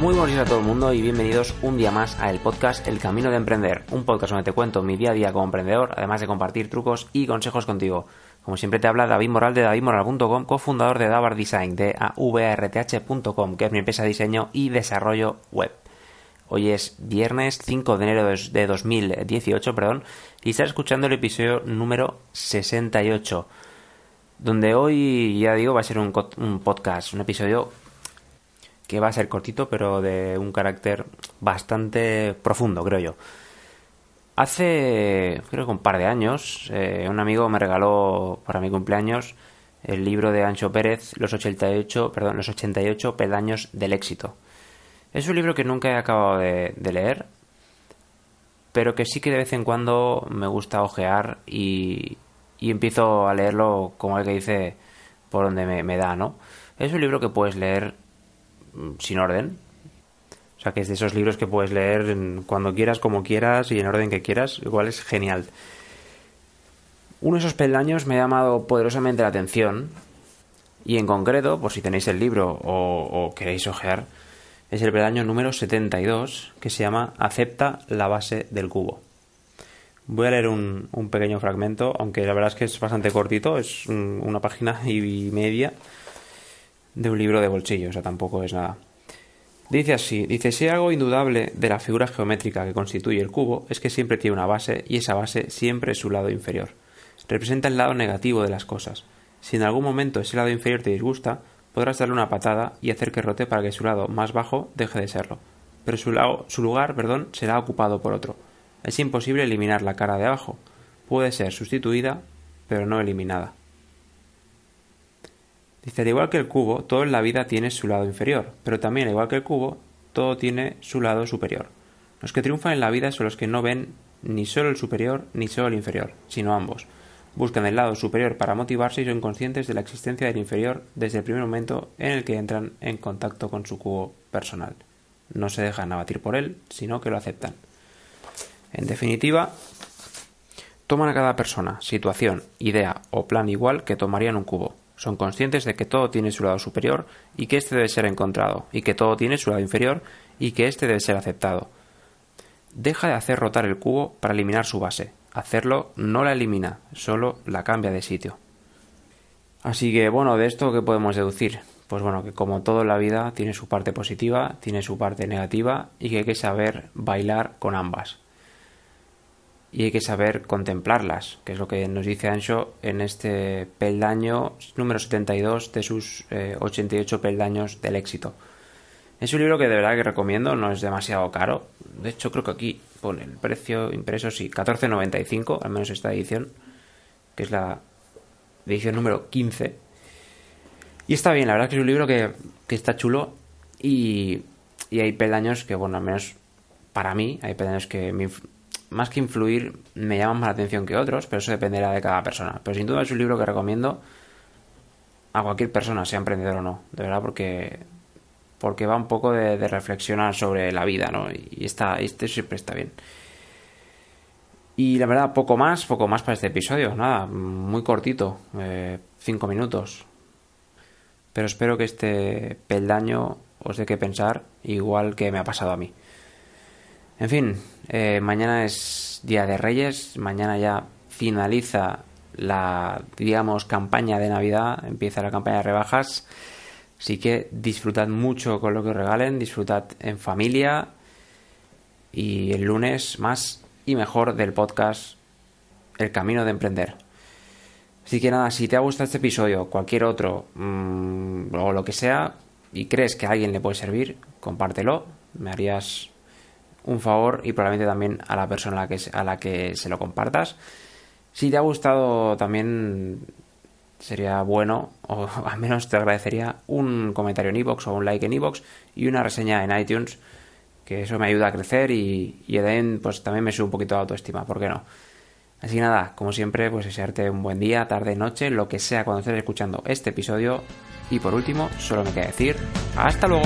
Muy buenos días a todo el mundo y bienvenidos un día más a el podcast El Camino de Emprender, un podcast donde te cuento mi día a día como emprendedor, además de compartir trucos y consejos contigo. Como siempre te habla David Moral de davidmoral.com, cofundador de Davar Design, de avarth.com, que es mi empresa de diseño y desarrollo web. Hoy es viernes 5 de enero de 2018, perdón, y estás escuchando el episodio número 68, donde hoy, ya digo, va a ser un podcast, un episodio que va a ser cortito, pero de un carácter bastante profundo, creo yo. Hace, creo que un par de años, eh, un amigo me regaló para mi cumpleaños el libro de Ancho Pérez, Los 88, perdón, Los 88 peldaños del éxito. Es un libro que nunca he acabado de, leer, pero que sí que de vez en cuando me gusta ojear y, y empiezo a leerlo como el que dice por donde me, da, ¿no? Es un libro que puedes leer sin orden. O sea, que es de esos libros que puedes leer cuando quieras, como quieras y en orden que quieras. Igual es genial. Uno de esos peldaños me ha llamado poderosamente la atención. Y en concreto, por si tenéis el libro o, queréis ojear, es el peldaño número 72 que se llama Acepta la base del cubo. Voy a leer un, pequeño fragmento, aunque la verdad es que es bastante cortito, es una página y media de un libro de bolsillo, o sea, tampoco es nada. Dice así, dice, si algo indudable de la figura geométrica que constituye el cubo es que siempre tiene una base y esa base siempre es su lado inferior. Representa el lado negativo de las cosas. Si en algún momento ese lado inferior te disgusta, podrás darle una patada y hacer que rote para que su lado más bajo deje de serlo. Pero su, lado, su lugar perdón, será ocupado por otro. Es imposible eliminar la cara de abajo. Puede ser sustituida, pero no eliminada. Dice, al igual que el cubo, todo en la vida tiene su lado inferior, pero también, al igual que el cubo, todo tiene su lado superior. Los que triunfan en la vida son los que no ven ni solo el superior ni solo el inferior, sino ambos. Buscan el lado superior para motivarse y son conscientes de la existencia del inferior desde el primer momento en el que entran en contacto con su cubo personal. No se dejan abatir por él, sino que lo aceptan. En definitiva, toman a cada persona, situación, idea o plan igual que tomarían un cubo, son conscientes de que todo tiene su lado superior y que éste debe ser encontrado, y que todo tiene su lado inferior y que éste debe ser aceptado. Deja de hacer rotar el cubo para eliminar su base. Hacerlo no la elimina, solo la cambia de sitio. Así que, bueno, de esto, ¿qué podemos deducir? Pues bueno, que como todo en la vida tiene su parte positiva, tiene su parte negativa y que hay que saber bailar con ambas y hay que saber contemplarlas, que es lo que nos dice Ancho en este peldaño número 72 de sus 88 eh, peldaños del éxito. Es un libro que de verdad que recomiendo, no es demasiado caro. De hecho, creo que aquí pone el precio impreso, sí, 14.95, al menos esta edición, que es la edición número 15. Y está bien, la verdad que es un libro que, que está chulo y, y hay peldaños que, bueno, al menos para mí, hay peldaños que me, más que influir, me llaman más la atención que otros, pero eso dependerá de cada persona. Pero sin duda es un libro que recomiendo a cualquier persona, sea emprendedor o no, de verdad, porque porque va un poco de, reflexionar sobre la vida, ¿no? Y está, este siempre está bien. Y la verdad, poco más, poco más para este episodio, nada, muy cortito, eh, cinco minutos. Pero espero que este peldaño os dé que pensar, igual que me ha pasado a mí. En fin, eh, mañana es Día de Reyes, mañana ya finaliza la, digamos, campaña de Navidad, empieza la campaña de rebajas, así que disfrutad mucho con lo que os regalen, disfrutad en familia y el lunes más y mejor del podcast El Camino de Emprender. Así que nada, si te ha gustado este episodio, cualquier otro mm, o lo que sea, y crees que a alguien le puede servir, compártelo, me harías un favor y probablemente también a la persona a la que, a la que se lo compartas. Si te ha gustado también sería bueno, o al menos te agradecería un comentario en iVoox o un like en iVoox y una reseña en iTunes, que eso me ayuda a crecer y, y pues también me sube un poquito de autoestima, ¿por qué no? Así que nada, como siempre, pues desearte un buen día, tarde, noche, lo que sea cuando estés escuchando este episodio. Y por último, solo me queda decir, hasta luego.